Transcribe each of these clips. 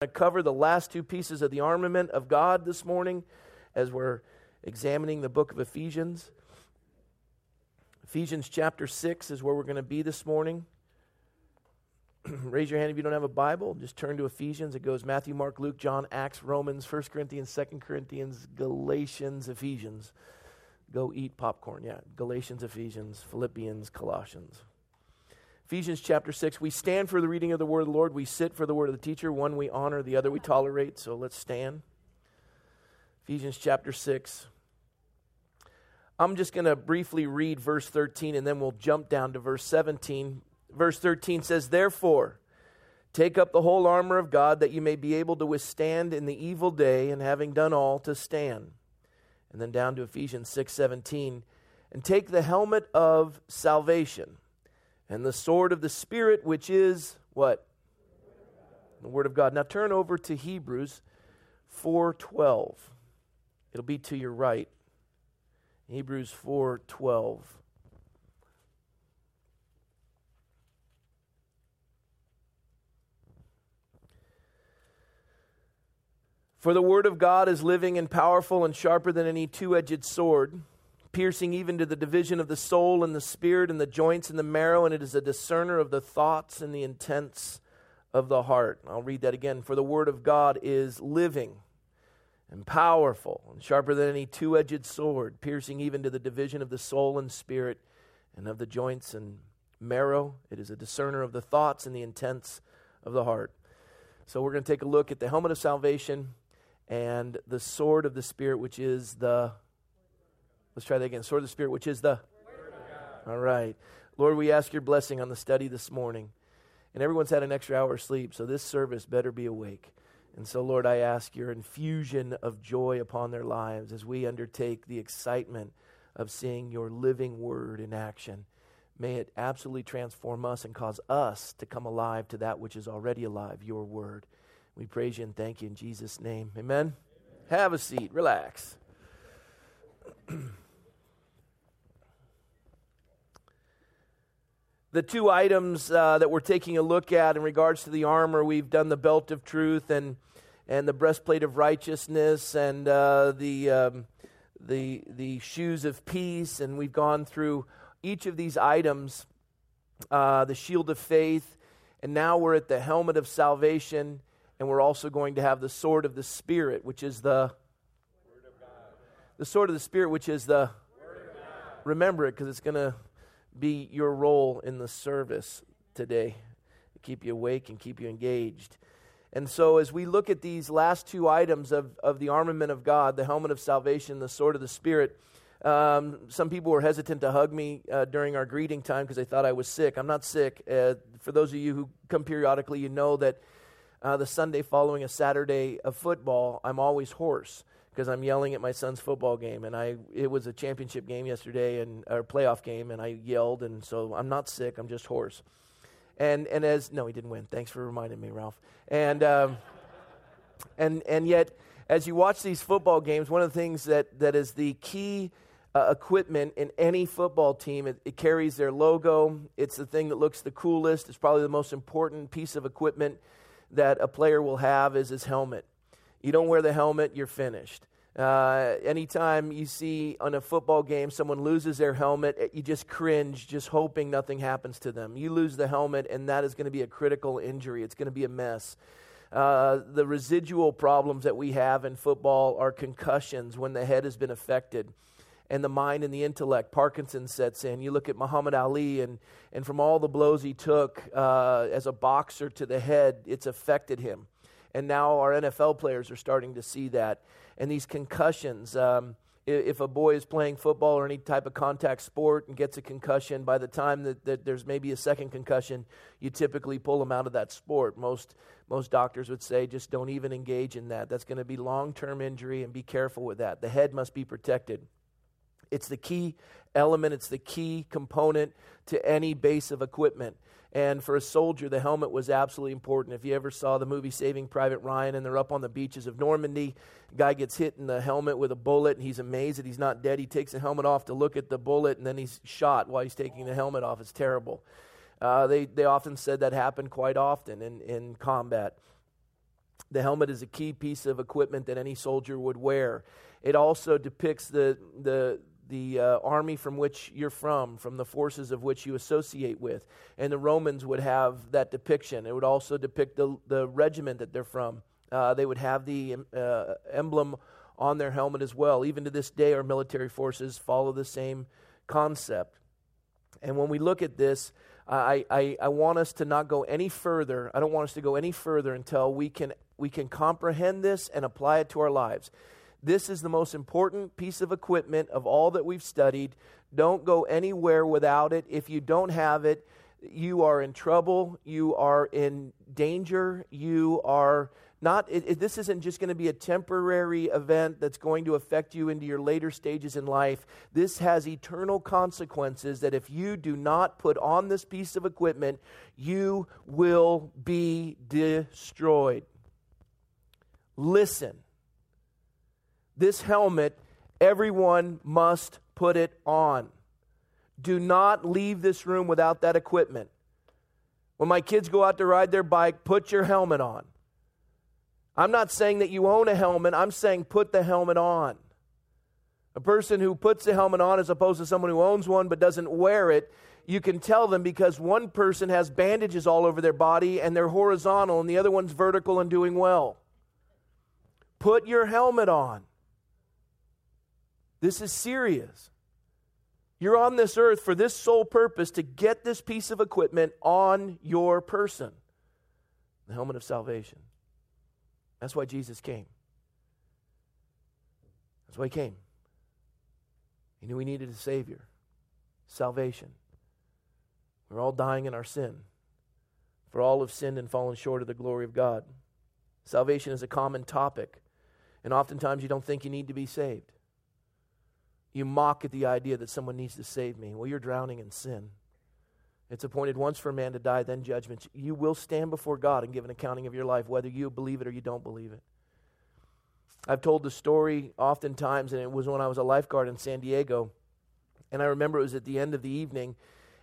to cover the last two pieces of the armament of God this morning as we're examining the book of Ephesians. Ephesians chapter 6 is where we're going to be this morning. Raise your hand if you don't have a Bible. Just turn to Ephesians. It goes Matthew, Mark, Luke, John, Acts, Romans, 1 Corinthians, 2 Corinthians, Galatians, Ephesians. Go eat popcorn. Yeah, Galatians, Ephesians, Philippians, Colossians. Ephesians chapter 6. We stand for the reading of the word of the Lord. We sit for the word of the teacher. One we honor, the other we tolerate. So let's stand. Ephesians chapter 6. I'm just going to briefly read verse 13 and then we'll jump down to verse 17. Verse 13 says, Therefore, take up the whole armor of God that you may be able to withstand in the evil day, and having done all, to stand. And then down to Ephesians 6 17. And take the helmet of salvation and the sword of the Spirit, which is what? The Word of God. Now turn over to Hebrews 4:12. It'll be to your right. Hebrews 4:12. For the word of God is living and powerful and sharper than any two-edged sword piercing even to the division of the soul and the spirit and the joints and the marrow, and it is a discerner of the thoughts and the intents of the heart. I'll read that again. For the word of God is living and powerful and sharper than any two edged sword, piercing even to the division of the soul and spirit and of the joints and marrow. It is a discerner of the thoughts and the intents of the heart. So we're going to take a look at the helmet of salvation and the sword of the Spirit, which is the Let's try that again. Sword of the Spirit, which is the. All right. Lord, we ask your blessing on the study this morning. And everyone's had an extra hour of sleep, so this service better be awake. And so, Lord, I ask your infusion of joy upon their lives as we undertake the excitement of seeing your living word in action. May it absolutely transform us and cause us to come alive to that which is already alive, your word. We praise you and thank you in Jesus' name. Amen. Amen. Have a seat. Relax. the two items uh, that we're taking a look at in regards to the armor, we've done the belt of truth and and the breastplate of righteousness and uh, the um, the the shoes of peace, and we've gone through each of these items, uh, the shield of faith, and now we're at the helmet of salvation, and we're also going to have the sword of the spirit, which is the the sword of the spirit, which is the remember it because it's going to be your role in the service today to keep you awake and keep you engaged. And so, as we look at these last two items of, of the armament of God, the helmet of salvation, the sword of the Spirit, um, some people were hesitant to hug me uh, during our greeting time because they thought I was sick. I'm not sick. Uh, for those of you who come periodically, you know that uh, the Sunday following a Saturday of football, I'm always hoarse because I'm yelling at my son's football game, and I it was a championship game yesterday and a playoff game, and I yelled, and so I'm not sick, I'm just hoarse. And and as no, he didn't win. Thanks for reminding me, Ralph. And um, and and yet, as you watch these football games, one of the things that that is the key. Uh, equipment in any football team. It, it, carries their logo. It's the thing that looks the coolest. It's probably the most important piece of equipment that a player will have is his helmet. You don't wear the helmet, you're finished. Uh, anytime you see on a football game someone loses their helmet, you just cringe, just hoping nothing happens to them. You lose the helmet, and that is going to be a critical injury. It's going to be a mess. Uh, the residual problems that we have in football are concussions when the head has been affected and the mind and the intellect. Parkinson sets in. You look at Muhammad Ali, and, and from all the blows he took uh, as a boxer to the head, it's affected him. And now our NFL players are starting to see that. And these concussions, um, if a boy is playing football or any type of contact sport and gets a concussion, by the time that, that, there's maybe a second concussion, you typically pull them out of that sport. Most, most doctors would say just don't even engage in that. That's going to be long term injury, and be careful with that. The head must be protected. It's the key element, it's the key component to any base of equipment. And for a soldier, the helmet was absolutely important. If you ever saw the movie Saving Private Ryan and they're up on the beaches of Normandy, guy gets hit in the helmet with a bullet and he's amazed that he's not dead. He takes the helmet off to look at the bullet and then he's shot while he's taking the helmet off. It's terrible. Uh, they, they often said that happened quite often in, in combat. The helmet is a key piece of equipment that any soldier would wear. It also depicts the, the, the uh, army from which you're from, from the forces of which you associate with. And the Romans would have that depiction. It would also depict the, the regiment that they're from. Uh, they would have the uh, emblem on their helmet as well. Even to this day, our military forces follow the same concept. And when we look at this, I, I, I want us to not go any further. I don't want us to go any further until we can, we can comprehend this and apply it to our lives. This is the most important piece of equipment of all that we've studied. Don't go anywhere without it. If you don't have it, you are in trouble. You are in danger. You are not it, it, this isn't just going to be a temporary event that's going to affect you into your later stages in life this has eternal consequences that if you do not put on this piece of equipment you will be destroyed listen this helmet everyone must put it on do not leave this room without that equipment when my kids go out to ride their bike put your helmet on I'm not saying that you own a helmet, I'm saying put the helmet on. A person who puts the helmet on as opposed to someone who owns one but doesn't wear it, you can tell them because one person has bandages all over their body and they're horizontal and the other one's vertical and doing well. Put your helmet on. This is serious. You're on this earth for this sole purpose to get this piece of equipment on your person the helmet of salvation. That's why Jesus came. That's why he came. He knew we needed a Savior, salvation. We're all dying in our sin. For all have sinned and fallen short of the glory of God. Salvation is a common topic, and oftentimes you don't think you need to be saved. You mock at the idea that someone needs to save me. Well, you're drowning in sin. It's appointed once for a man to die, then judgment. You will stand before God and give an accounting of your life, whether you believe it or you don't believe it. I've told the story oftentimes, and it was when I was a lifeguard in San Diego. And I remember it was at the end of the evening,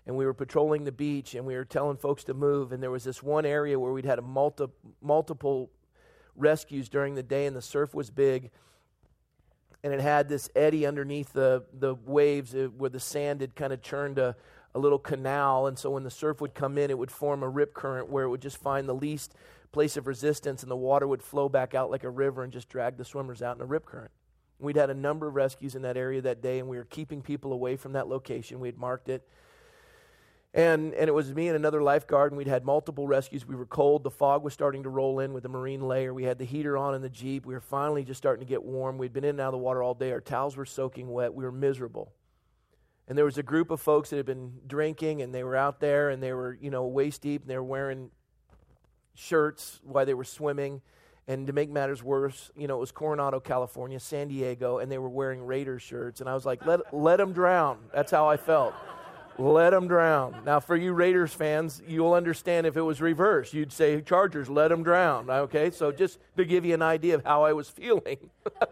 and we were patrolling the beach, and we were telling folks to move. And there was this one area where we'd had a multi, multiple rescues during the day, and the surf was big. And it had this eddy underneath the, the waves uh, where the sand had kind of churned a, a little canal. And so when the surf would come in, it would form a rip current where it would just find the least place of resistance and the water would flow back out like a river and just drag the swimmers out in a rip current. We'd had a number of rescues in that area that day, and we were keeping people away from that location. We had marked it. And, and it was me and another lifeguard, and we'd had multiple rescues. We were cold. The fog was starting to roll in with the marine layer. We had the heater on in the Jeep. We were finally just starting to get warm. We'd been in and out of the water all day. Our towels were soaking wet. We were miserable. And there was a group of folks that had been drinking and they were out there and they were, you know, waist deep and they were wearing shirts while they were swimming. And to make matters worse, you know, it was Coronado, California, San Diego, and they were wearing Raiders shirts. And I was like, let, let them drown. That's how I felt. Let them drown. Now, for you Raiders fans, you'll understand if it was reversed. You'd say, Chargers, let them drown. Okay, so just to give you an idea of how I was feeling.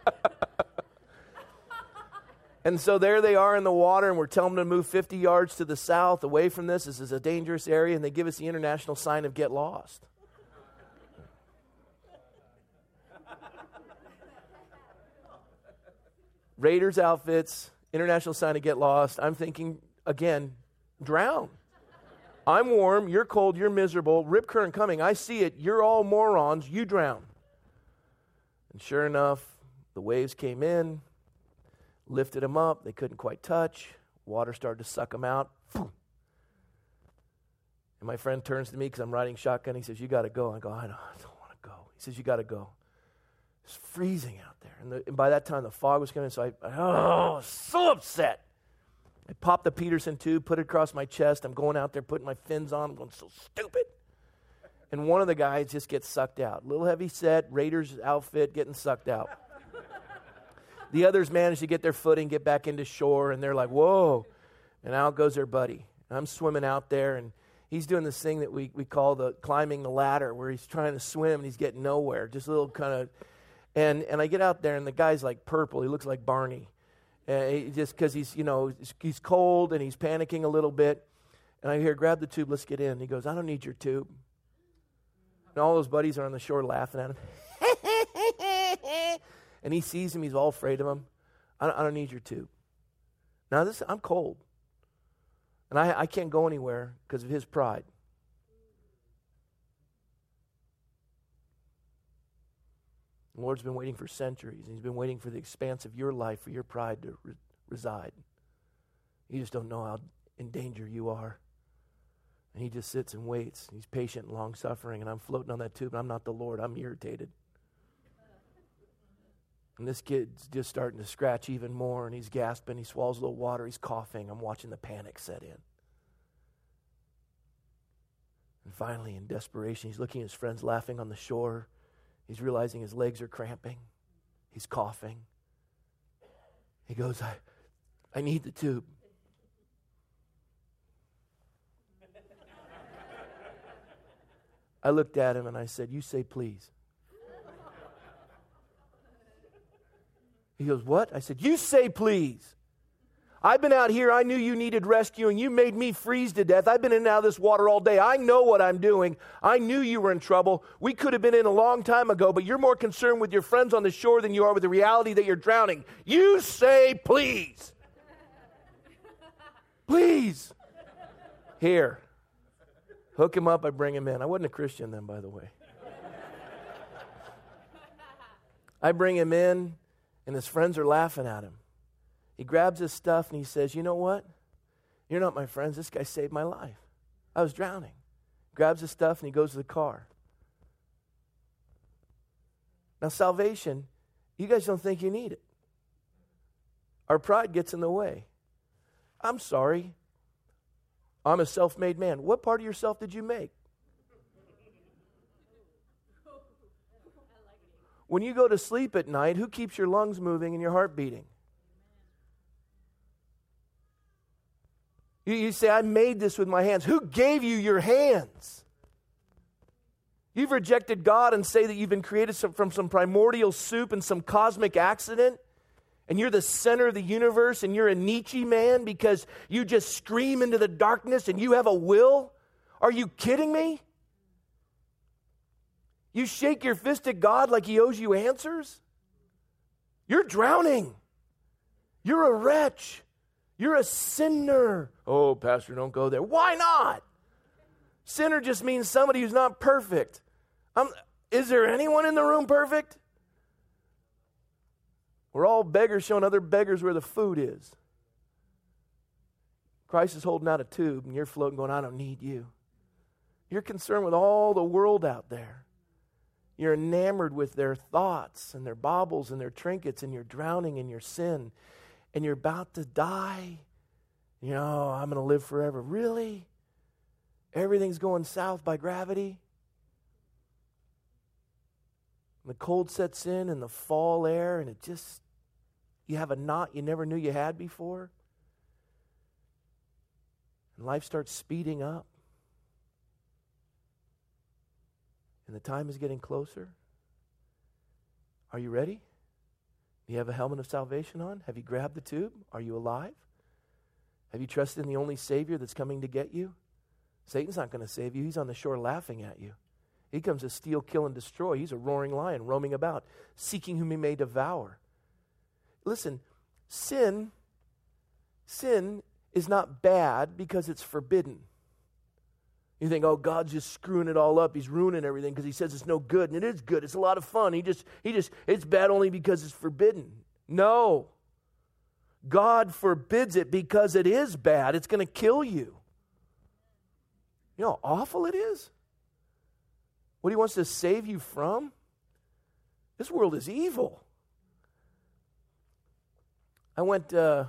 And so there they are in the water, and we're telling them to move 50 yards to the south away from this. This is a dangerous area, and they give us the international sign of get lost. Raiders outfits, international sign of get lost. I'm thinking, again, drown. I'm warm, you're cold, you're miserable, rip current coming. I see it. You're all morons, you drown. And sure enough, the waves came in, lifted him up. They couldn't quite touch. Water started to suck him out. And my friend turns to me because I'm riding shotgun. He says, You got to go. I go, I don't, I don't want to go. He says, You got to go. It's freezing out there. And, the, and, by that time, the fog was coming, so I, I, oh, so upset. I popped the Peterson tube, put it across my chest. I'm going out there, putting my fins on. I'm going, so stupid. And one of the guys just gets sucked out. Little heavy set, Raiders outfit, getting sucked out. The others manage to get their footing, get back into shore, and they're like, whoa. And out goes their buddy. I'm swimming out there, and he's doing this thing that we, we call the climbing the ladder, where he's trying to swim and he's getting nowhere. Just a little kind of. And, and I get out there, and the guy's like purple. He looks like Barney. Uh, he just because he's, you know, he's cold and he's panicking a little bit. And I hear, grab the tube, let's get in. He goes, I don't need your tube. And all those buddies are on the shore laughing at him. and he sees him, he's all afraid of him. I don't, I don't need your tube. Now, this, I'm cold. And I, I can't go anywhere because of his pride. The Lord's been waiting for centuries, and He's been waiting for the expanse of your life, for your pride to re- reside. You just don't know how in danger you are. And He just sits and waits. He's patient and long suffering, and I'm floating on that tube, and I'm not the Lord. I'm irritated. And this kid's just starting to scratch even more, and he's gasping. He swallows a little water. He's coughing. I'm watching the panic set in. And finally, in desperation, he's looking at his friends laughing on the shore. He's realizing his legs are cramping. He's coughing. He goes, I, I need the tube. I looked at him and I said, You say please. He goes, What? I said, You say please. I've been out here. I knew you needed rescuing. You made me freeze to death. I've been in and out of this water all day. I know what I'm doing. I knew you were in trouble. We could have been in a long time ago, but you're more concerned with your friends on the shore than you are with the reality that you're drowning. You say, please. Please. Here. Hook him up. I bring him in. I wasn't a Christian then, by the way. I bring him in, and his friends are laughing at him. He grabs his stuff and he says, You know what? You're not my friends. This guy saved my life. I was drowning. Grabs his stuff and he goes to the car. Now, salvation, you guys don't think you need it. Our pride gets in the way. I'm sorry. I'm a self made man. What part of yourself did you make? When you go to sleep at night, who keeps your lungs moving and your heart beating? You, you say, I made this with my hands. Who gave you your hands? You've rejected God and say that you've been created some, from some primordial soup and some cosmic accident, and you're the center of the universe, and you're a Nietzsche man because you just scream into the darkness and you have a will? Are you kidding me? You shake your fist at God like he owes you answers? You're drowning. You're a wretch. You're a sinner. Oh, Pastor, don't go there. Why not? Sinner just means somebody who's not perfect. I'm, is there anyone in the room perfect? We're all beggars showing other beggars where the food is. Christ is holding out a tube and you're floating going, I don't need you. You're concerned with all the world out there. You're enamored with their thoughts and their baubles and their trinkets, and you're drowning in your sin and you're about to die. You know, I'm going to live forever. Really? Everything's going south by gravity? the cold sets in and the fall air, and it just, you have a knot you never knew you had before. And life starts speeding up. And the time is getting closer. Are you ready? You have a helmet of salvation on? Have you grabbed the tube? Are you alive? Have you trusted in the only Savior that's coming to get you? Satan's not going to save you. He's on the shore laughing at you. He comes to steal, kill, and destroy. He's a roaring lion roaming about, seeking whom he may devour. Listen, sin, sin is not bad because it's forbidden. You think, oh, God's just screwing it all up. He's ruining everything because he says it's no good. And it is good. It's a lot of fun. He just, he just, it's bad only because it's forbidden. No. God forbids it because it is bad. It's going to kill you. You know how awful it is? What he wants to save you from? This world is evil. I went uh,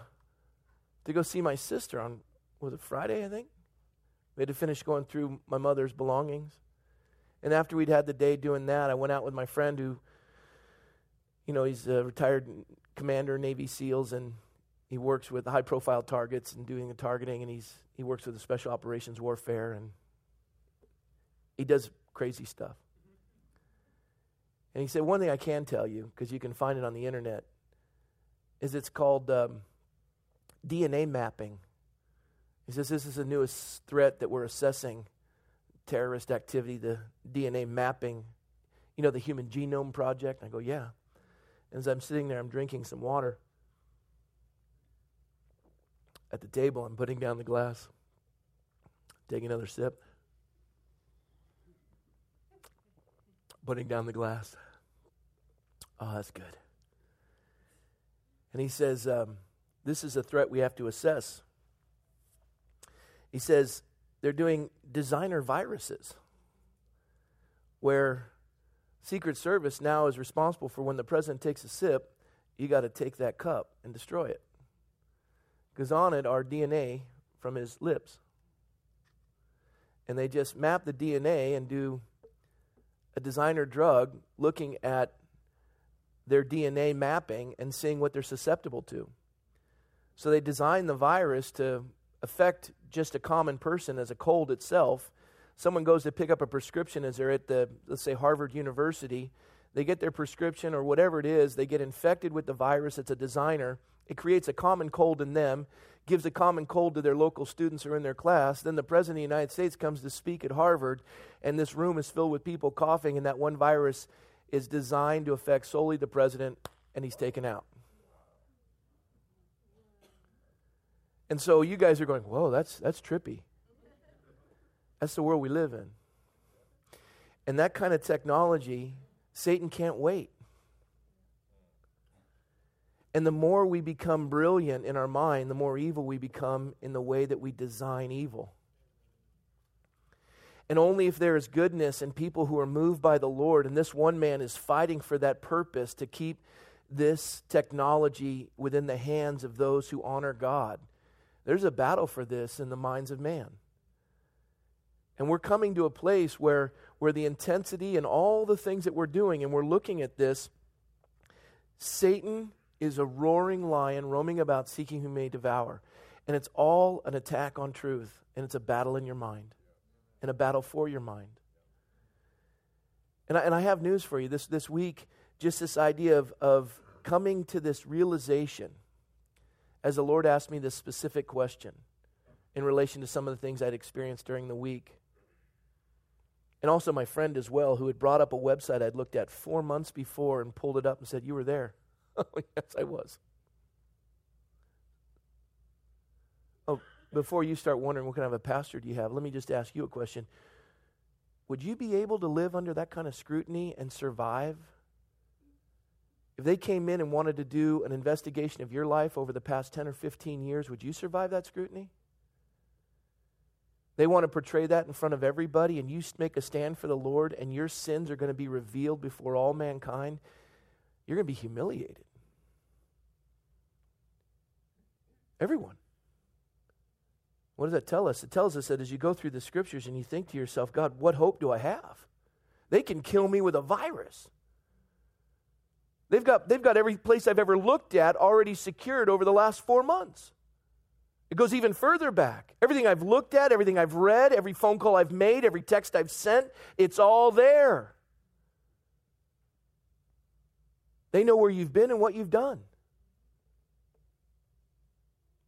to go see my sister on, was it Friday, I think? We had to finish going through my mother's belongings. And after we'd had the day doing that, I went out with my friend who, you know, he's a retired commander, Navy SEALs, and he works with high profile targets and doing the targeting, and he's, he works with the special operations warfare, and he does crazy stuff. And he said, One thing I can tell you, because you can find it on the internet, is it's called um, DNA mapping. He says this is the newest threat that we're assessing terrorist activity, the DNA mapping. You know, the Human Genome Project? I go, yeah. And as I'm sitting there, I'm drinking some water at the table. I'm putting down the glass, taking another sip, putting down the glass. Oh, that's good. And he says, um, This is a threat we have to assess. He says, They're doing designer viruses where Secret Service now is responsible for when the president takes a sip, you got to take that cup and destroy it. Because on it are DNA from his lips. And they just map the DNA and do a designer drug looking at their DNA mapping and seeing what they're susceptible to. So they design the virus to affect just a common person as a cold itself someone goes to pick up a prescription as they're at the, let's say, Harvard University, they get their prescription or whatever it is, they get infected with the virus. It's a designer. It creates a common cold in them, gives a common cold to their local students are in their class. Then the President of the United States comes to speak at Harvard, and this room is filled with people coughing, and that one virus is designed to affect solely the President, and he's taken out. And so you guys are going, whoa, that's, that's trippy. That's the world we live in. And that kind of technology, Satan can't wait. And the more we become brilliant in our mind, the more evil we become in the way that we design evil. And only if there is goodness and people who are moved by the Lord, and this one man is fighting for that purpose to keep this technology within the hands of those who honor God. There's a battle for this in the minds of man. And we're coming to a place where, where the intensity and all the things that we're doing, and we're looking at this, Satan is a roaring lion roaming about seeking who may devour. And it's all an attack on truth, and it's a battle in your mind, and a battle for your mind. And I, and I have news for you this, this week, just this idea of, of coming to this realization as the Lord asked me this specific question in relation to some of the things I'd experienced during the week. And also, my friend as well, who had brought up a website I'd looked at four months before and pulled it up and said, You were there. oh, yes, I was. Oh, before you start wondering what kind of a pastor do you have, let me just ask you a question. Would you be able to live under that kind of scrutiny and survive? If they came in and wanted to do an investigation of your life over the past 10 or 15 years, would you survive that scrutiny? They want to portray that in front of everybody, and you make a stand for the Lord, and your sins are going to be revealed before all mankind. You're going to be humiliated. Everyone. What does that tell us? It tells us that as you go through the scriptures and you think to yourself, God, what hope do I have? They can kill me with a virus. They've got, they've got every place I've ever looked at already secured over the last four months. It goes even further back. Everything I've looked at, everything I've read, every phone call I've made, every text I've sent, it's all there. They know where you've been and what you've done.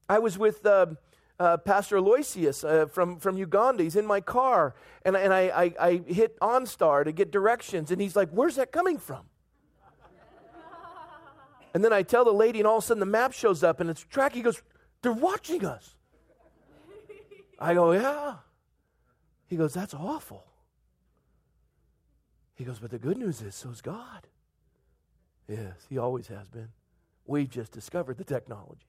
I was with uh, uh, Pastor Aloysius uh, from, from Uganda. He's in my car, and, and I, I, I hit OnStar to get directions, and he's like, Where's that coming from? And then I tell the lady, and all of a sudden the map shows up, and it's track. He goes, they're watching us. I go, Yeah. He goes, That's awful. He goes, But the good news is, so is God. Yes, He always has been. We've just discovered the technology.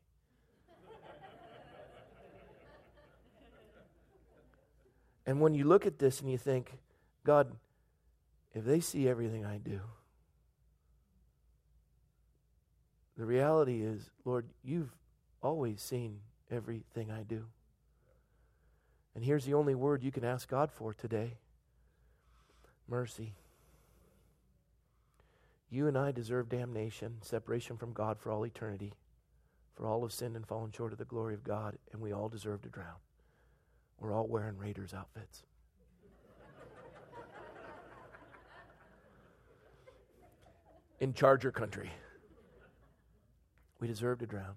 and when you look at this and you think, God, if they see everything I do, the reality is, Lord, you've always seen everything I do. And here's the only word you can ask God for today mercy. You and I deserve damnation, separation from God for all eternity. For all have sinned and fallen short of the glory of God, and we all deserve to drown. We're all wearing Raiders outfits. In Charger country. We deserve to drown.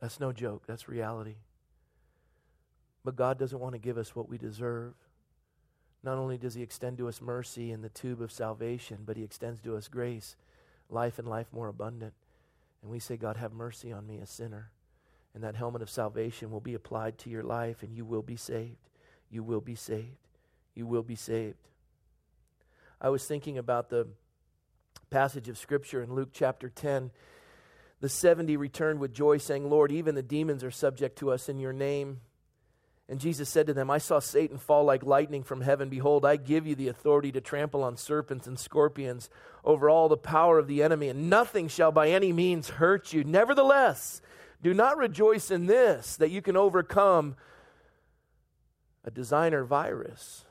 That's no joke, that's reality. But God doesn't want to give us what we deserve. Not only does He extend to us mercy in the tube of salvation, but He extends to us grace life and life more abundant. And we say, God, have mercy on me, a sinner. And that helmet of salvation will be applied to your life, and you will be saved. You will be saved. You will be saved. I was thinking about the passage of Scripture in Luke chapter 10. The 70 returned with joy, saying, Lord, even the demons are subject to us in your name. And Jesus said to them, I saw Satan fall like lightning from heaven. Behold, I give you the authority to trample on serpents and scorpions over all the power of the enemy, and nothing shall by any means hurt you. Nevertheless, do not rejoice in this, that you can overcome a designer virus,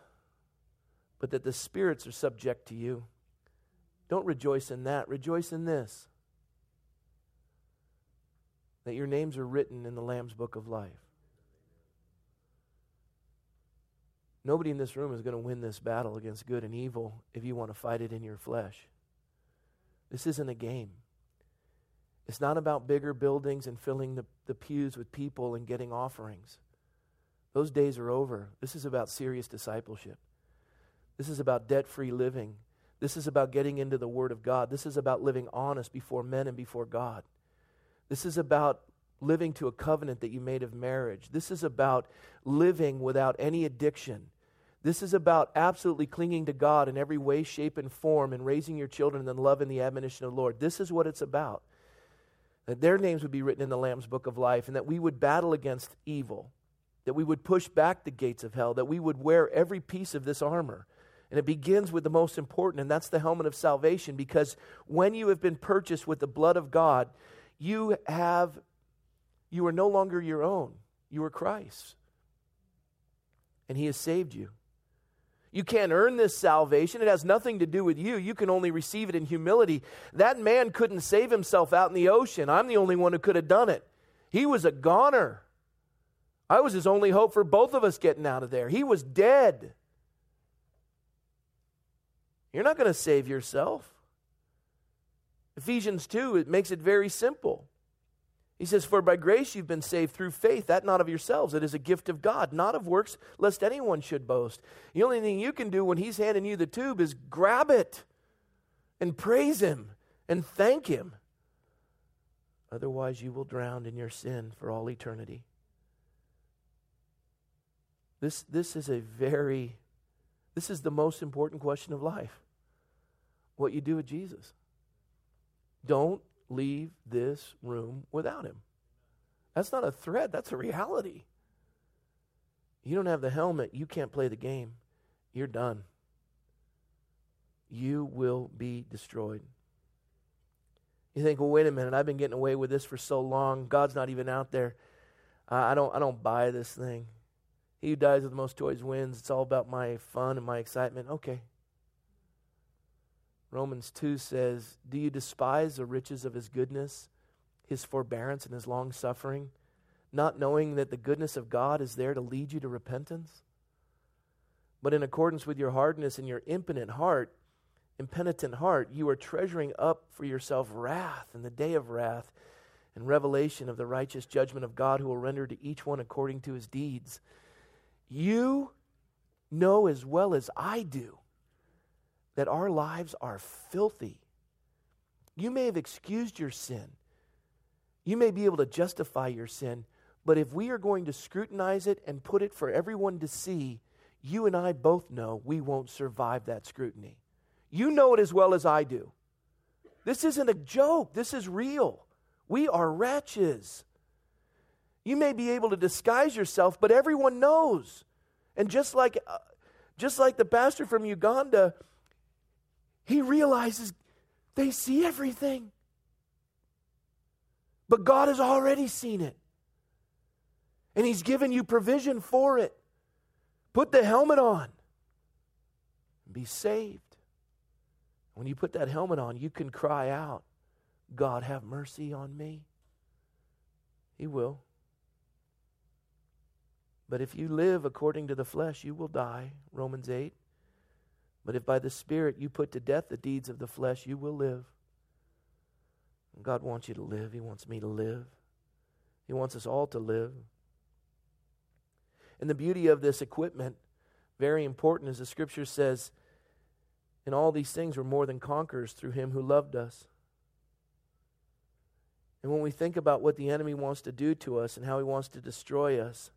but that the spirits are subject to you. Don't rejoice in that. Rejoice in this that your names are written in the Lamb's book of life. Nobody in this room is going to win this battle against good and evil if you want to fight it in your flesh. This isn't a game. It's not about bigger buildings and filling the, the pews with people and getting offerings. Those days are over. This is about serious discipleship. This is about debt free living. This is about getting into the Word of God. This is about living honest before men and before God. This is about living to a covenant that you made of marriage. This is about living without any addiction. This is about absolutely clinging to God in every way, shape, and form and raising your children in love and the admonition of the Lord. This is what it's about. That their names would be written in the Lamb's book of life and that we would battle against evil, that we would push back the gates of hell, that we would wear every piece of this armor. And it begins with the most important, and that's the helmet of salvation, because when you have been purchased with the blood of God, you have you are no longer your own. You are Christ's. And He has saved you. You can't earn this salvation. It has nothing to do with you. You can only receive it in humility. That man couldn't save himself out in the ocean. I'm the only one who could have done it. He was a goner. I was his only hope for both of us getting out of there. He was dead. You're not going to save yourself. Ephesians 2, it makes it very simple. He says, For by grace you've been saved through faith, that not of yourselves. It is a gift of God, not of works, lest anyone should boast. The only thing you can do when He's handing you the tube is grab it and praise Him and thank Him. Otherwise, you will drown in your sin for all eternity. This, this is a very, this is the most important question of life. What you do with Jesus. Don't leave this room without him. That's not a threat, that's a reality. You don't have the helmet, you can't play the game. You're done. You will be destroyed. You think, well, wait a minute, I've been getting away with this for so long. God's not even out there. I don't, I don't buy this thing. He who dies with the most toys wins. It's all about my fun and my excitement. Okay, Romans 2 says, Do you despise the riches of his goodness, his forbearance, and his long suffering, not knowing that the goodness of God is there to lead you to repentance? But in accordance with your hardness and your impotent heart, impenitent heart, you are treasuring up for yourself wrath in the day of wrath and revelation of the righteous judgment of God who will render to each one according to his deeds. You know as well as I do that our lives are filthy. You may have excused your sin. You may be able to justify your sin, but if we are going to scrutinize it and put it for everyone to see, you and I both know we won't survive that scrutiny. You know it as well as I do. This isn't a joke, this is real. We are wretches. You may be able to disguise yourself, but everyone knows. And just like, uh, just like the pastor from Uganda, he realizes they see everything. But God has already seen it. And He's given you provision for it. Put the helmet on. Be saved. When you put that helmet on, you can cry out, God, have mercy on me. He will. But if you live according to the flesh, you will die. Romans 8. But if by the Spirit you put to death the deeds of the flesh, you will live. God wants you to live. He wants me to live. He wants us all to live. And the beauty of this equipment, very important, as the scripture says, in all these things we're more than conquerors through him who loved us. And when we think about what the enemy wants to do to us and how he wants to destroy us,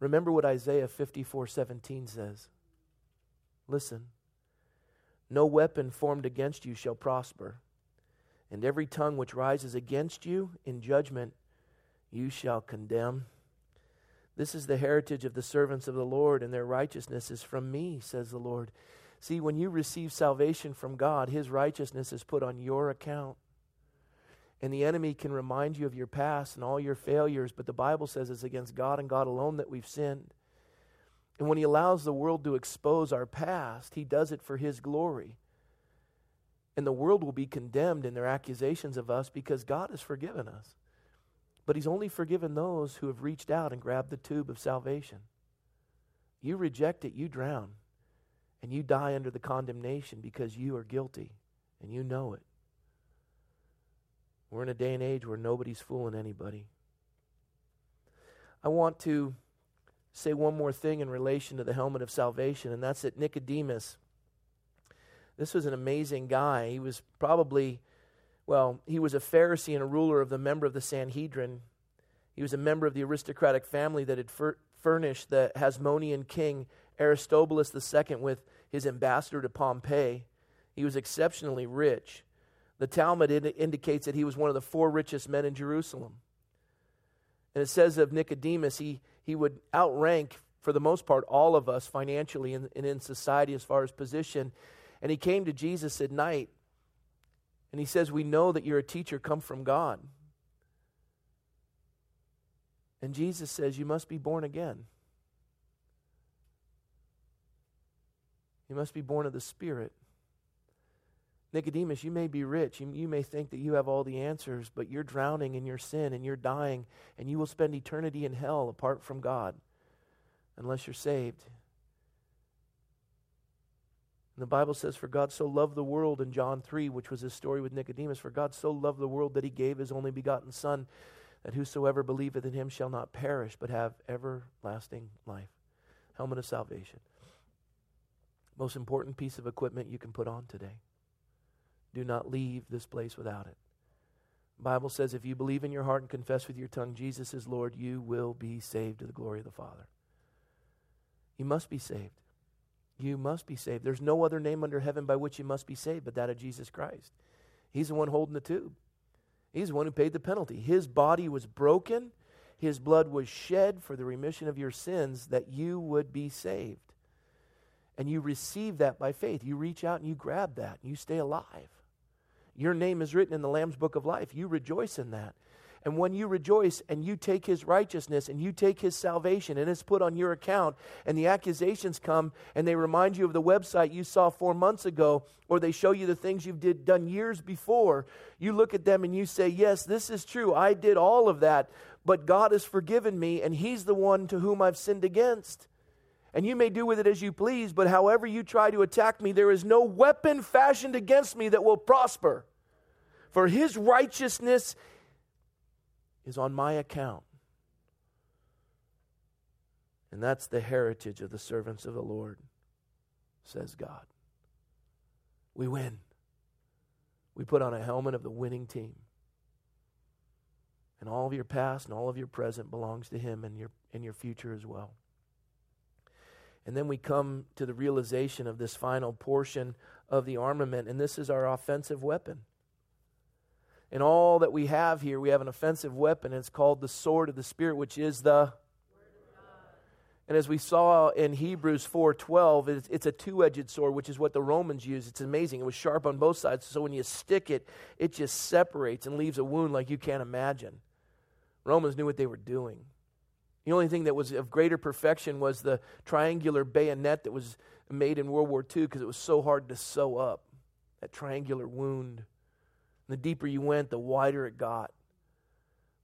remember what Isaiah 54 17 says. Listen, no weapon formed against you shall prosper, and every tongue which rises against you in judgment you shall condemn. This is the heritage of the servants of the Lord, and their righteousness is from me, says the Lord. See, when you receive salvation from God, His righteousness is put on your account. And the enemy can remind you of your past and all your failures, but the Bible says it's against God and God alone that we've sinned. And when He allows the world to expose our past, He does it for His glory. And the world will be condemned in their accusations of us because God has forgiven us. But He's only forgiven those who have reached out and grabbed the tube of salvation. You reject it, you drown. And you die under the condemnation because you are guilty and you know it. We're in a day and age where nobody's fooling anybody. I want to say one more thing in relation to the helmet of salvation, and that's that Nicodemus. This was an amazing guy. He was probably well, he was a Pharisee and a ruler of the member of the Sanhedrin. He was a member of the aristocratic family that had fur- furnished the Hasmonean king Aristobulus II with his ambassador to Pompey. He was exceptionally rich. The Talmud ind- indicates that he was one of the four richest men in Jerusalem. And it says of Nicodemus, he, he would outrank, for the most part, all of us financially and in, in society as far as position. And he came to Jesus at night and he says, We know that you're a teacher come from God. And Jesus says, You must be born again. You must be born of the Spirit. Nicodemus, you may be rich. You, you, may think that you have all the answers, but you're drowning in your sin and you're dying, and you will spend eternity in hell apart from God unless you're saved. And the Bible says, For God so loved the world in John 3, which was his story with Nicodemus, for God so loved the world that he gave his only begotten Son, that whosoever believeth in him shall not perish, but have everlasting life. Helmet of salvation. Most important piece of equipment you can put on today. Do not leave this place without it. The Bible says if you believe in your heart and confess with your tongue Jesus is Lord, you will be saved to the glory of the Father. You must be saved. You must be saved. There's no other name under heaven by which you must be saved but that of Jesus Christ. He's the one holding the tube, He's the one who paid the penalty. His body was broken, His blood was shed for the remission of your sins that you would be saved. And you receive that by faith. You reach out and you grab that, and you stay alive. Your name is written in the Lamb's book of life. You rejoice in that. And when you rejoice and you take his righteousness and you take his salvation and it's put on your account, and the accusations come and they remind you of the website you saw four months ago, or they show you the things you've did, done years before, you look at them and you say, Yes, this is true. I did all of that, but God has forgiven me, and he's the one to whom I've sinned against. And you may do with it as you please, but however you try to attack me, there is no weapon fashioned against me that will prosper. For his righteousness is on my account. And that's the heritage of the servants of the Lord, says God. We win. We put on a helmet of the winning team. And all of your past and all of your present belongs to Him and your, and your future as well. And then we come to the realization of this final portion of the armament, and this is our offensive weapon. In all that we have here, we have an offensive weapon. It's called the sword of the Spirit, which is the and as we saw in Hebrews 4:12, it's, it's a two-edged sword, which is what the Romans used. It's amazing. It was sharp on both sides, so when you stick it, it just separates and leaves a wound like you can't imagine. Romans knew what they were doing. The only thing that was of greater perfection was the triangular bayonet that was made in World War II because it was so hard to sew up. That triangular wound. The deeper you went, the wider it got.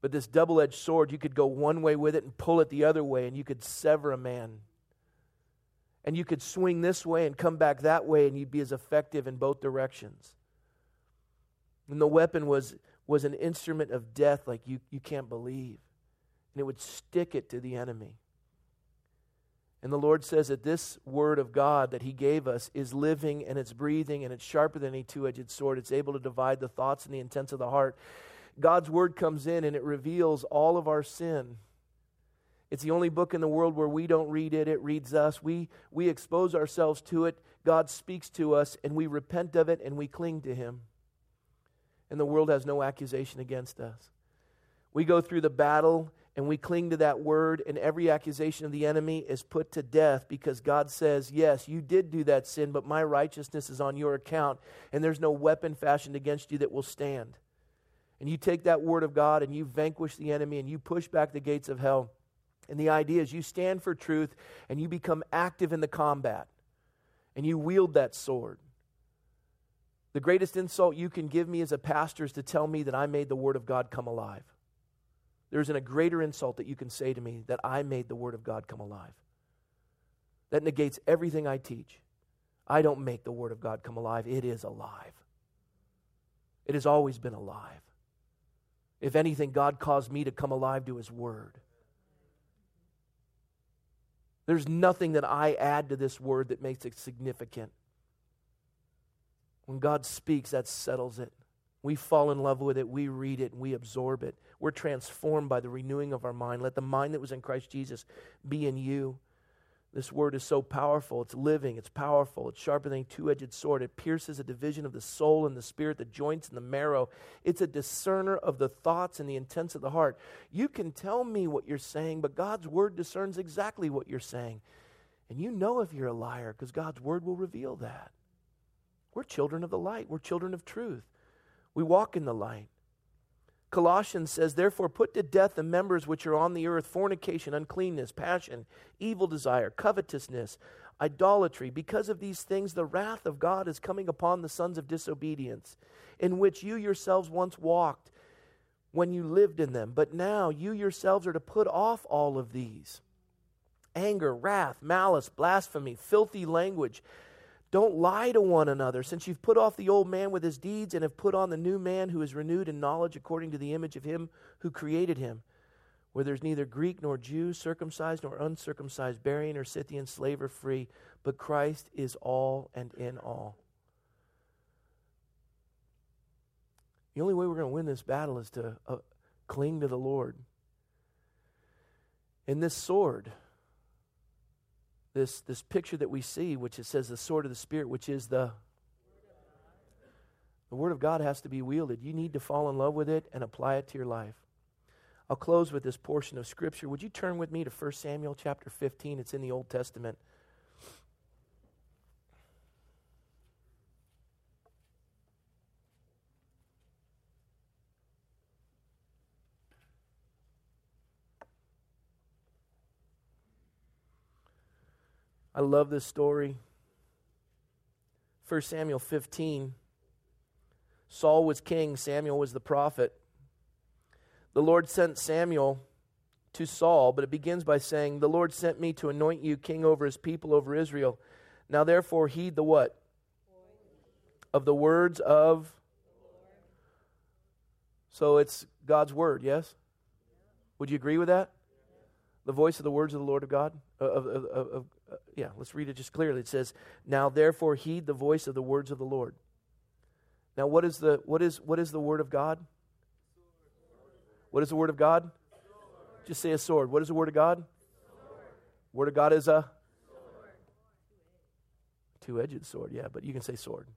But this double edged sword, you could go one way with it and pull it the other way, and you could sever a man. And you could swing this way and come back that way, and you'd be as effective in both directions. And the weapon was, was an instrument of death like you, you can't believe. And it would stick it to the enemy. And the Lord says that this word of God that He gave us is living and it's breathing and it's sharper than any two edged sword. It's able to divide the thoughts and the intents of the heart. God's word comes in and it reveals all of our sin. It's the only book in the world where we don't read it, it reads us. We, we expose ourselves to it. God speaks to us, and we repent of it and we cling to Him. And the world has no accusation against us. We go through the battle and we cling to that word, and every accusation of the enemy is put to death because God says, Yes, you did do that sin, but my righteousness is on your account, and there's no weapon fashioned against you that will stand. And you take that word of God and you vanquish the enemy and you push back the gates of hell. And the idea is you stand for truth and you become active in the combat and you wield that sword. The greatest insult you can give me as a pastor is to tell me that I made the Word of God come alive. There isn't a greater insult that you can say to me that I made the Word of God come alive. That negates everything I teach. I don't make the Word of God come alive, it is alive. It has always been alive. If anything, God caused me to come alive to His Word. There's nothing that I add to this word that makes it significant. When God speaks, that settles it. We fall in love with it, we read it, and we absorb it. We're transformed by the renewing of our mind. Let the mind that was in Christ Jesus be in you. This word is so powerful. It's living, it's powerful, it's sharper than a two edged sword. It pierces a division of the soul and the spirit, the joints and the marrow. It's a discerner of the thoughts and the intents of the heart. You can tell me what you're saying, but God's word discerns exactly what you're saying. And you know if you're a liar because God's word will reveal that. We're children of the light, we're children of truth. We walk in the light. Colossians says, Therefore, put to death the members which are on the earth fornication, uncleanness, passion, evil desire, covetousness, idolatry. Because of these things, the wrath of God is coming upon the sons of disobedience, in which you yourselves once walked when you lived in them. But now you yourselves are to put off all of these anger, wrath, malice, blasphemy, filthy language don't lie to one another, since you've put off the old man with his deeds and have put on the new man who is renewed in knowledge according to the image of him who created him, where there's neither Greek nor Jew, circumcised nor uncircumcised, Barbarian or Scythian, slave or free, but Christ is all and in all. The only way we're going to win this battle is to uh, cling to the Lord. And this sword, this, this picture that we see, which it says the sword of the Spirit, which is the the Word of God has to be wielded. You need to fall in love with it and apply it to your life. I'll close with this portion of Scripture. Would you turn with me to 1 Samuel chapter 15? It's in the Old Testament. I love this story. 1 Samuel 15. Saul was king, Samuel was the prophet. The Lord sent Samuel to Saul, but it begins by saying, The Lord sent me to anoint you king over his people, over Israel. Now therefore heed the what? Of the words of. So it's God's word, yes? Would you agree with that? The voice of the words of the Lord of God? Of, of, of, Uh, yeah, let's read it just clearly. It says, "Now therefore heed the voice of the words of the Lord." Now, what is the what is what is the word of God? What is the word of God? Just say a sword. What is the word of God? Word of God is a two-edged sword. Yeah, but you can say sword.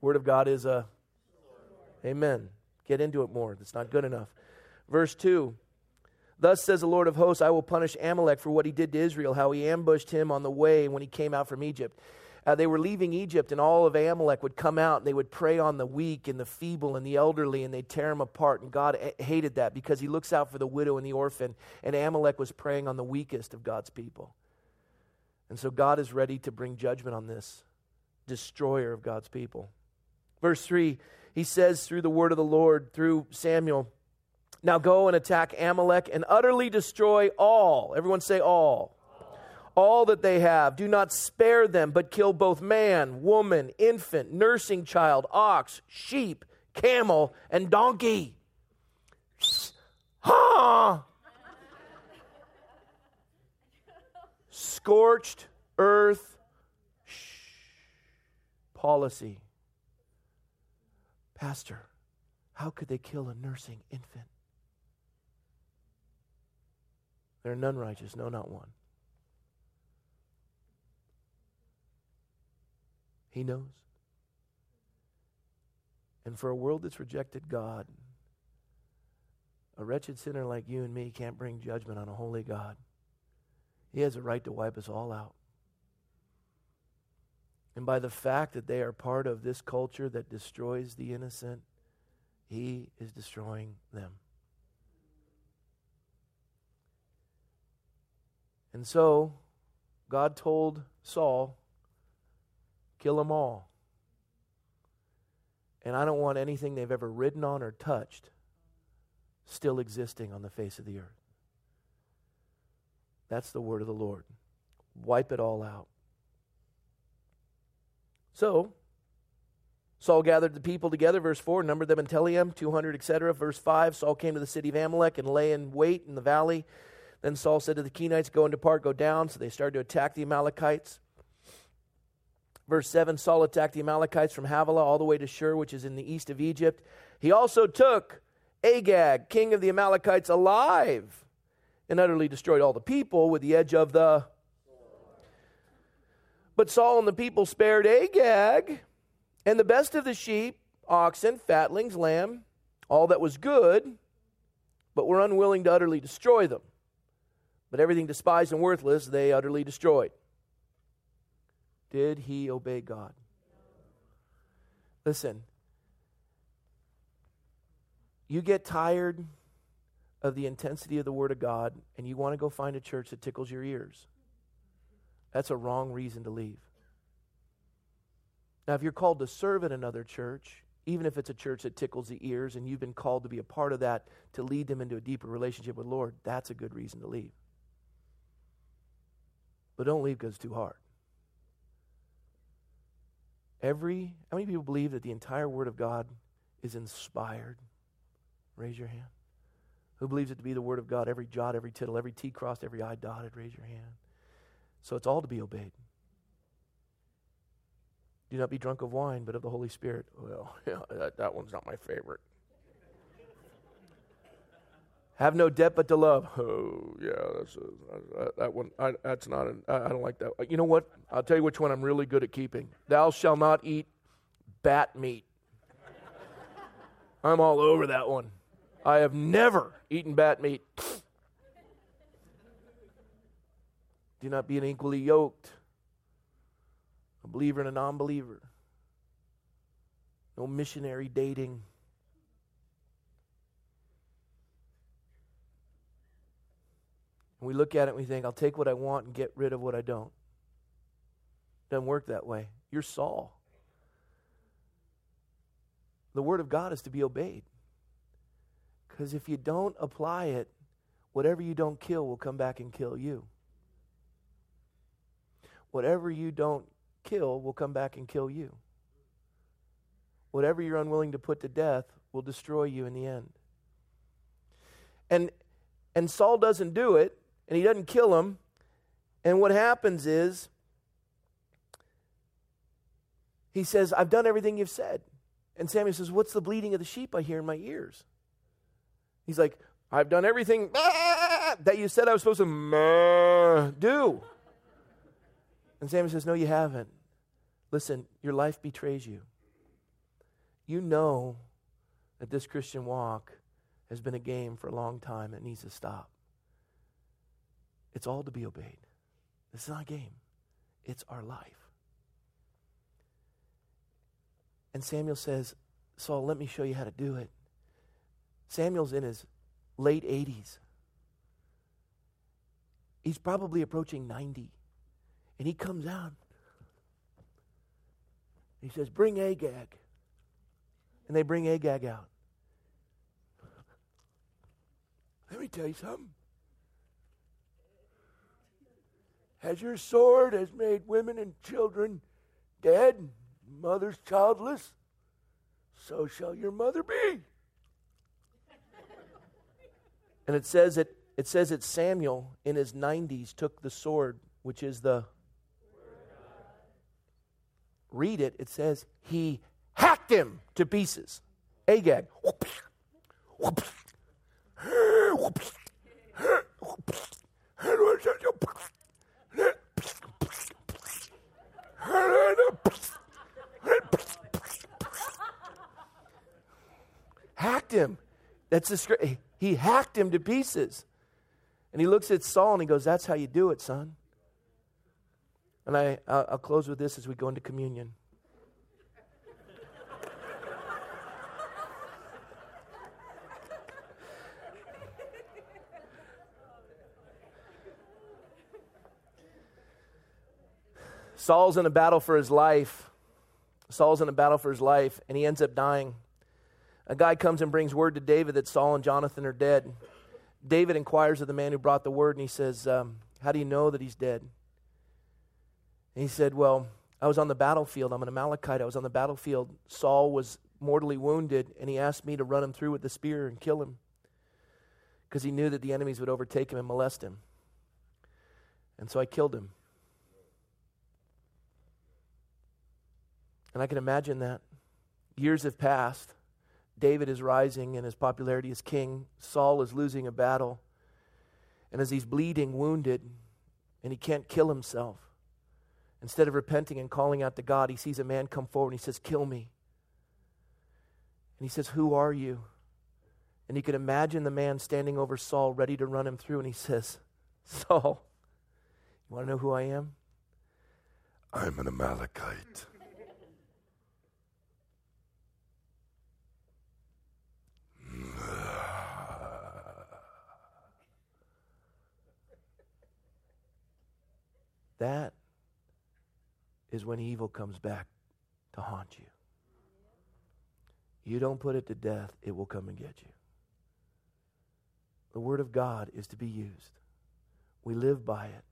Word of God is a Amen. Get into it more. That's not good enough. Verse 2 Thus says the Lord of hosts, I will punish Amalek for what he did to Israel, how he ambushed him on the way when he came out from Egypt. Uh, they were leaving Egypt, and all of Amalek would come out and they would prey on the weak and the feeble and the elderly, and they'd tear them apart. And God hated that because he looks out for the widow and the orphan, and Amalek was preying on the weakest of God's people. And so God is ready to bring judgment on this destroyer of God's people. Verse 3, he says through the word of the Lord, through Samuel, now go and attack Amalek and utterly destroy all. Everyone say all. All that they have. Do not spare them, but kill both man, woman, infant, nursing child, ox, sheep, camel, and donkey. Ha! Scorched earth policy. Pastor, How could they kill a nursing infant? There are none righteous, no, not one. He knows. And for a world that's rejected God, a wretched sinner like you and me can't bring judgment on a holy God. He has a right to wipe us all out. And by the fact that they are part of this culture that destroys the innocent, he is destroying them. And so, God told Saul, kill them all. And I don't want anything they've ever ridden on or touched still existing on the face of the earth. That's the word of the Lord. Wipe it all out. So, Saul gathered the people together, verse 4, numbered them in Telaim, 200, etc. Verse 5, Saul came to the city of Amalek and lay in wait in the valley. Then Saul said to the Kenites, Go and depart, go down. So they started to attack the Amalekites. Verse 7 Saul attacked the Amalekites from Havilah all the way to Shur, which is in the east of Egypt. He also took Agag, king of the Amalekites, alive and utterly destroyed all the people with the edge of the. But Saul and the people spared Agag and the best of the sheep, oxen, fatlings, lamb, all that was good, but were unwilling to utterly destroy them. But everything despised and worthless they utterly destroyed. Did he obey God? Listen, you get tired of the intensity of the Word of God and you want to go find a church that tickles your ears. That's a wrong reason to leave. Now, if you're called to serve at another church, even if it's a church that tickles the ears and you've been called to be a part of that to lead them into a deeper relationship with Lord, that's a good reason to leave. But don't leave because it's too hard. Every, how many people believe that the entire Word of God is inspired? Raise your hand. Who believes it to be the Word of God? Every jot, every tittle, every T crossed, every I dotted. Raise your hand. So it's all to be obeyed. Do not be drunk of wine, but of the Holy Spirit. Well, yeah, that, that one's not my favorite. Have no debt but to love. Oh, yeah, that's a, uh, that one. I, that's not. I, don't like that. You know what? I'll tell you which one I'm really good at keeping. Thou shalt not eat bat meat. I'm all over that one. I have never eaten bat meat. Do not be unequally yoked. A believer and a non believer. No missionary dating. We look at it and we think, I'll take what I want and get rid of what I don't. It doesn't work that way. You're Saul. The Word of God is to be obeyed. Because if you don't apply it, whatever you don't kill will come back and kill you. Whatever you don't kill will come back and kill you. Whatever you're unwilling to put to death will destroy you in the end. And and Saul doesn't do it and he doesn't kill him. And what happens is, he says, I've done everything you've said. And Samuel says, What's the bleating of the sheep I hear in my ears? He's like, I've done everything that you said I was supposed to do. And Samuel says, No, you haven't. Listen, your life betrays you. You know that this Christian walk has been a game for a long time. It needs to stop. It's all to be obeyed. This is not a game, it's our life. And Samuel says, Saul, let me show you how to do it. Samuel's in his late 80s. He's probably approaching 90. And he comes out. He says, Bring Agag. And they bring Agag out. Let me tell you something. As your sword has made women and children dead, mothers childless, so shall your mother be. and it says that it says that Samuel in his 90s took the sword, which is the read it, it says he hacked him to pieces. Agag. hacked him. That's the he hacked him to pieces. And he looks at Saul and he goes, That's how you do it, son. And I, I'll, I'll close with this as we go into communion. Saul's in a battle for his life. Saul's in a battle for his life, and he ends up dying. A guy comes and brings word to David that Saul and Jonathan are dead. David inquires of the man who brought the word, and he says, um, How do you know that he's dead? And he said, Well, I was on the battlefield. I'm an Amalekite. I was on the battlefield. Saul was mortally wounded, and he asked me to run him through with the spear and kill him because he knew that the enemies would overtake him and molest him. And so I killed him. And I can imagine that. Years have passed. David is rising in his popularity as king. Saul is losing a battle. And as he's bleeding, wounded, and he can't kill himself, instead of repenting and calling out to God, he sees a man come forward and he says, Kill me. And he says, Who are you? And he could imagine the man standing over Saul, ready to run him through, and he says, Saul, you want to know who I am? I'm an Amalekite. That is when evil comes back to haunt you. You don't put it to death, it will come and get you. The Word of God is to be used. We live by it.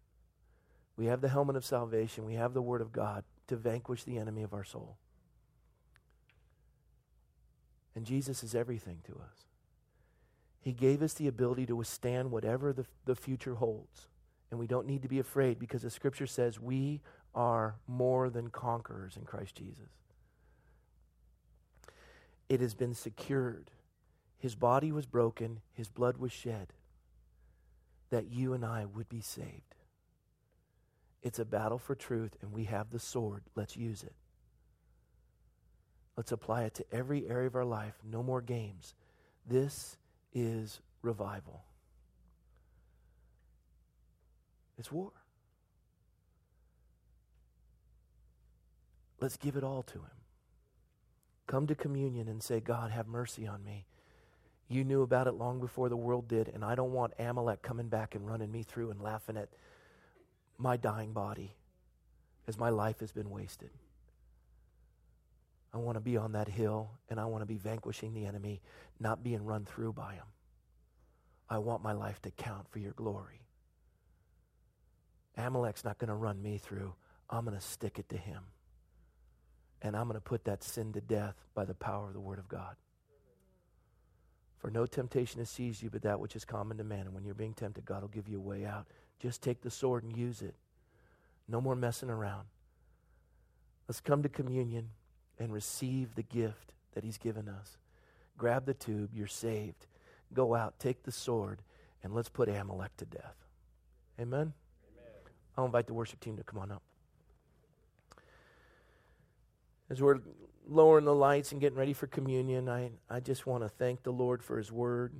We have the helmet of salvation, we have the Word of God to vanquish the enemy of our soul. And Jesus is everything to us. He gave us the ability to withstand whatever the, the future holds. And we don't need to be afraid because the scripture says we are more than conquerors in Christ Jesus. It has been secured. His body was broken, his blood was shed, that you and I would be saved. It's a battle for truth, and we have the sword. Let's use it. Let's apply it to every area of our life. No more games. This is revival. It's war. Let's give it all to Him. Come to communion and say, God, have mercy on me. You knew about it long before the world did, and I don't want Amalek coming back and running me through and laughing at my dying body as my life has been wasted. I want to be on that hill and I want to be vanquishing the enemy, not being run through by him. I want my life to count for your glory. Amalek's not going to run me through. I'm going to stick it to him. And I'm going to put that sin to death by the power of the Word of God. For no temptation has seized you but that which is common to man. And when you're being tempted, God will give you a way out. Just take the sword and use it. No more messing around. Let's come to communion and receive the gift that He's given us. Grab the tube, you're saved. Go out, take the sword, and let's put Amalek to death. Amen? I'll invite the worship team to come on up. As we're lowering the lights and getting ready for communion, I, I just want to thank the Lord for His word.